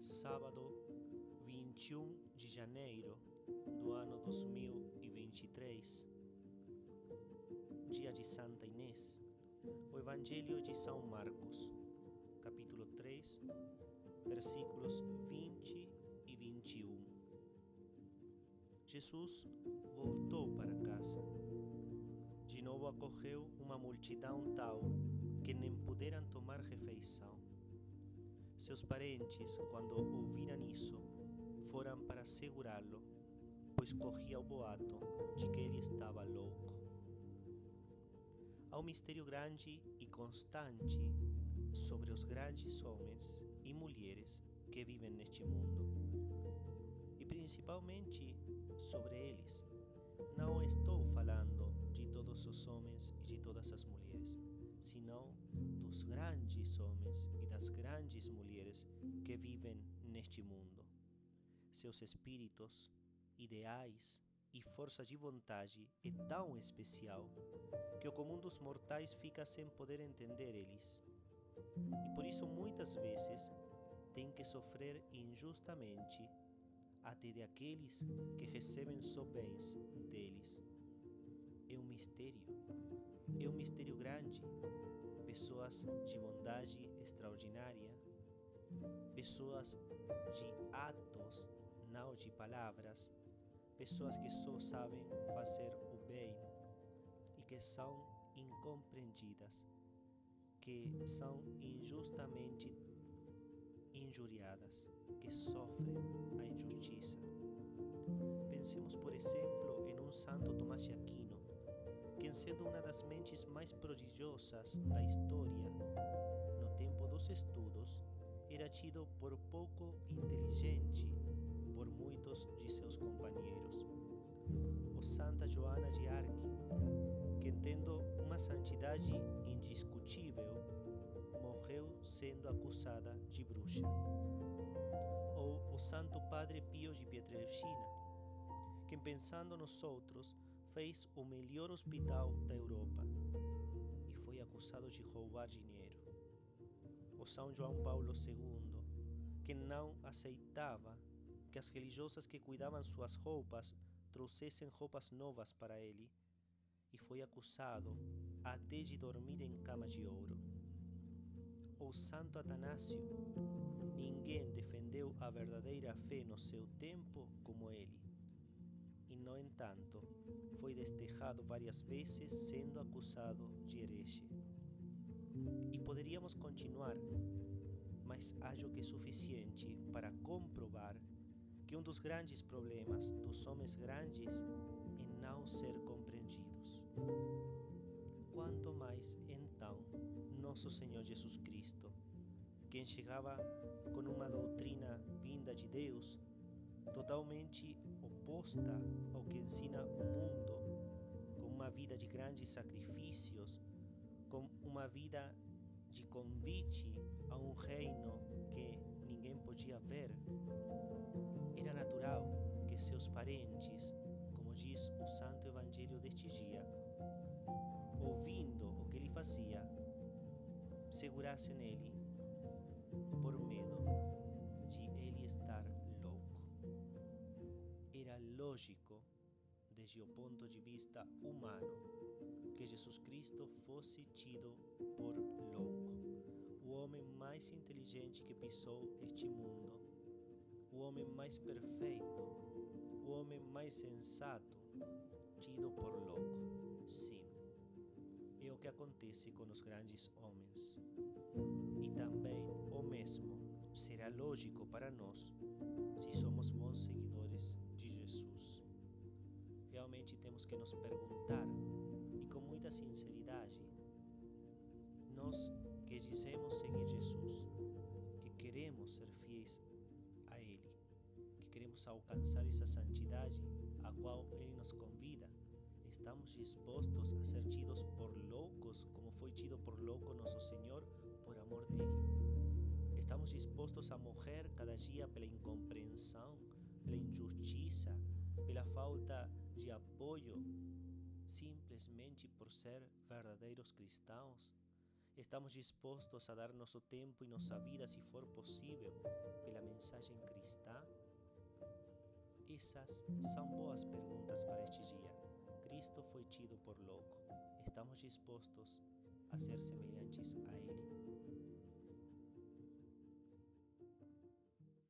sábado 21 de janeiro do ano 2023, dia de Santa Inês, o Evangelho de São Marcos, capítulo 3, versículos 20 e 21. Jesus voltou para casa. De novo acorreu uma multidão tal que nem puderam tomar refeição. Seus parentes, quando ouviram isso, foram para segurá-lo, pois corria o boato de que ele estava louco. Há um mistério grande e constante sobre os grandes homens e mulheres que vivem neste mundo, e principalmente sobre eles. Não estou falando de todos os homens e de todas as mulheres senão dos grandes homens e das grandes neste mundo. Seus espíritos, ideais e força de vontade é tão especial que o comum dos mortais fica sem poder entender eles. E por isso muitas vezes tem que sofrer injustamente até de aqueles que recebem só bens deles. É um mistério, é um mistério grande pessoas de bondade extraordinária, pessoas de atos, não de palavras, pessoas que só sabem fazer o bem e que são incompreendidas, que são injustamente injuriadas, que sofrem a injustiça. Pensemos, por exemplo, em um santo Tomás de Aquino, quem sendo uma das mentes mais prodigiosas da história, no tempo dos estudos, era tido por pouco inteligente por muitos de seus companheiros. O Santa Joana de Arque, que tendo uma santidade indiscutível, morreu sendo acusada de bruxa. Ou o Santo Padre Pio de Pietrelcina, que pensando nos outros, fez o melhor hospital da Europa e foi acusado de roubar dinheiro. São João Paulo II, que não aceitava que as religiosas que cuidavam suas roupas trouxessem roupas novas para ele, e foi acusado até de dormir em cama de ouro. O Santo Atanásio, ninguém defendeu a verdadeira fé no seu tempo como ele e, no entanto, foi desterrado várias vezes sendo acusado de herege. E poderíamos continuar, mas acho que é suficiente para comprovar que um dos grandes problemas dos homens grandes é não ser compreendidos. Quanto mais então nosso Senhor Jesus Cristo, quem chegava com uma doutrina vinda de Deus, totalmente oposta ao que ensina o mundo, com uma vida de grandes sacrifícios, com uma vida de convite reino que ninguém podia ver. Era natural que seus parentes, como diz o Santo Evangelho deste dia, ouvindo o que ele fazia, segurassem nele por medo de ele estar era lógico, desde o ponto de vista humano, que Jesus Cristo fosse tido por louco, mais inteligente que pisou este mundo, o homem mais perfeito, o homem mais sensato, tido por louco. Sim, é o que acontece com os grandes homens. E também o mesmo será lógico para nós se somos bons seguidores de Jesus. Realmente temos que nos perguntar dizemos seguir Jesus, que queremos ser fiéis a Ele, que queremos alcançar essa santidade a qual Ele nos convida, estamos dispostos a ser tidos por loucos, como foi tido por louco nosso Senhor, por amor dele. Estamos dispostos a morrer cada dia pela incompreensão pela injustiça, pela falta de apoio, simplesmente por ser verdadeiros cristãos. Estamos dispostos a dar nosso tempo e nossa vida, se for possível, pela mensagem cristã? Essas são boas perguntas para este dia. Cristo foi tido por louco. Estamos dispostos a ser semelhantes a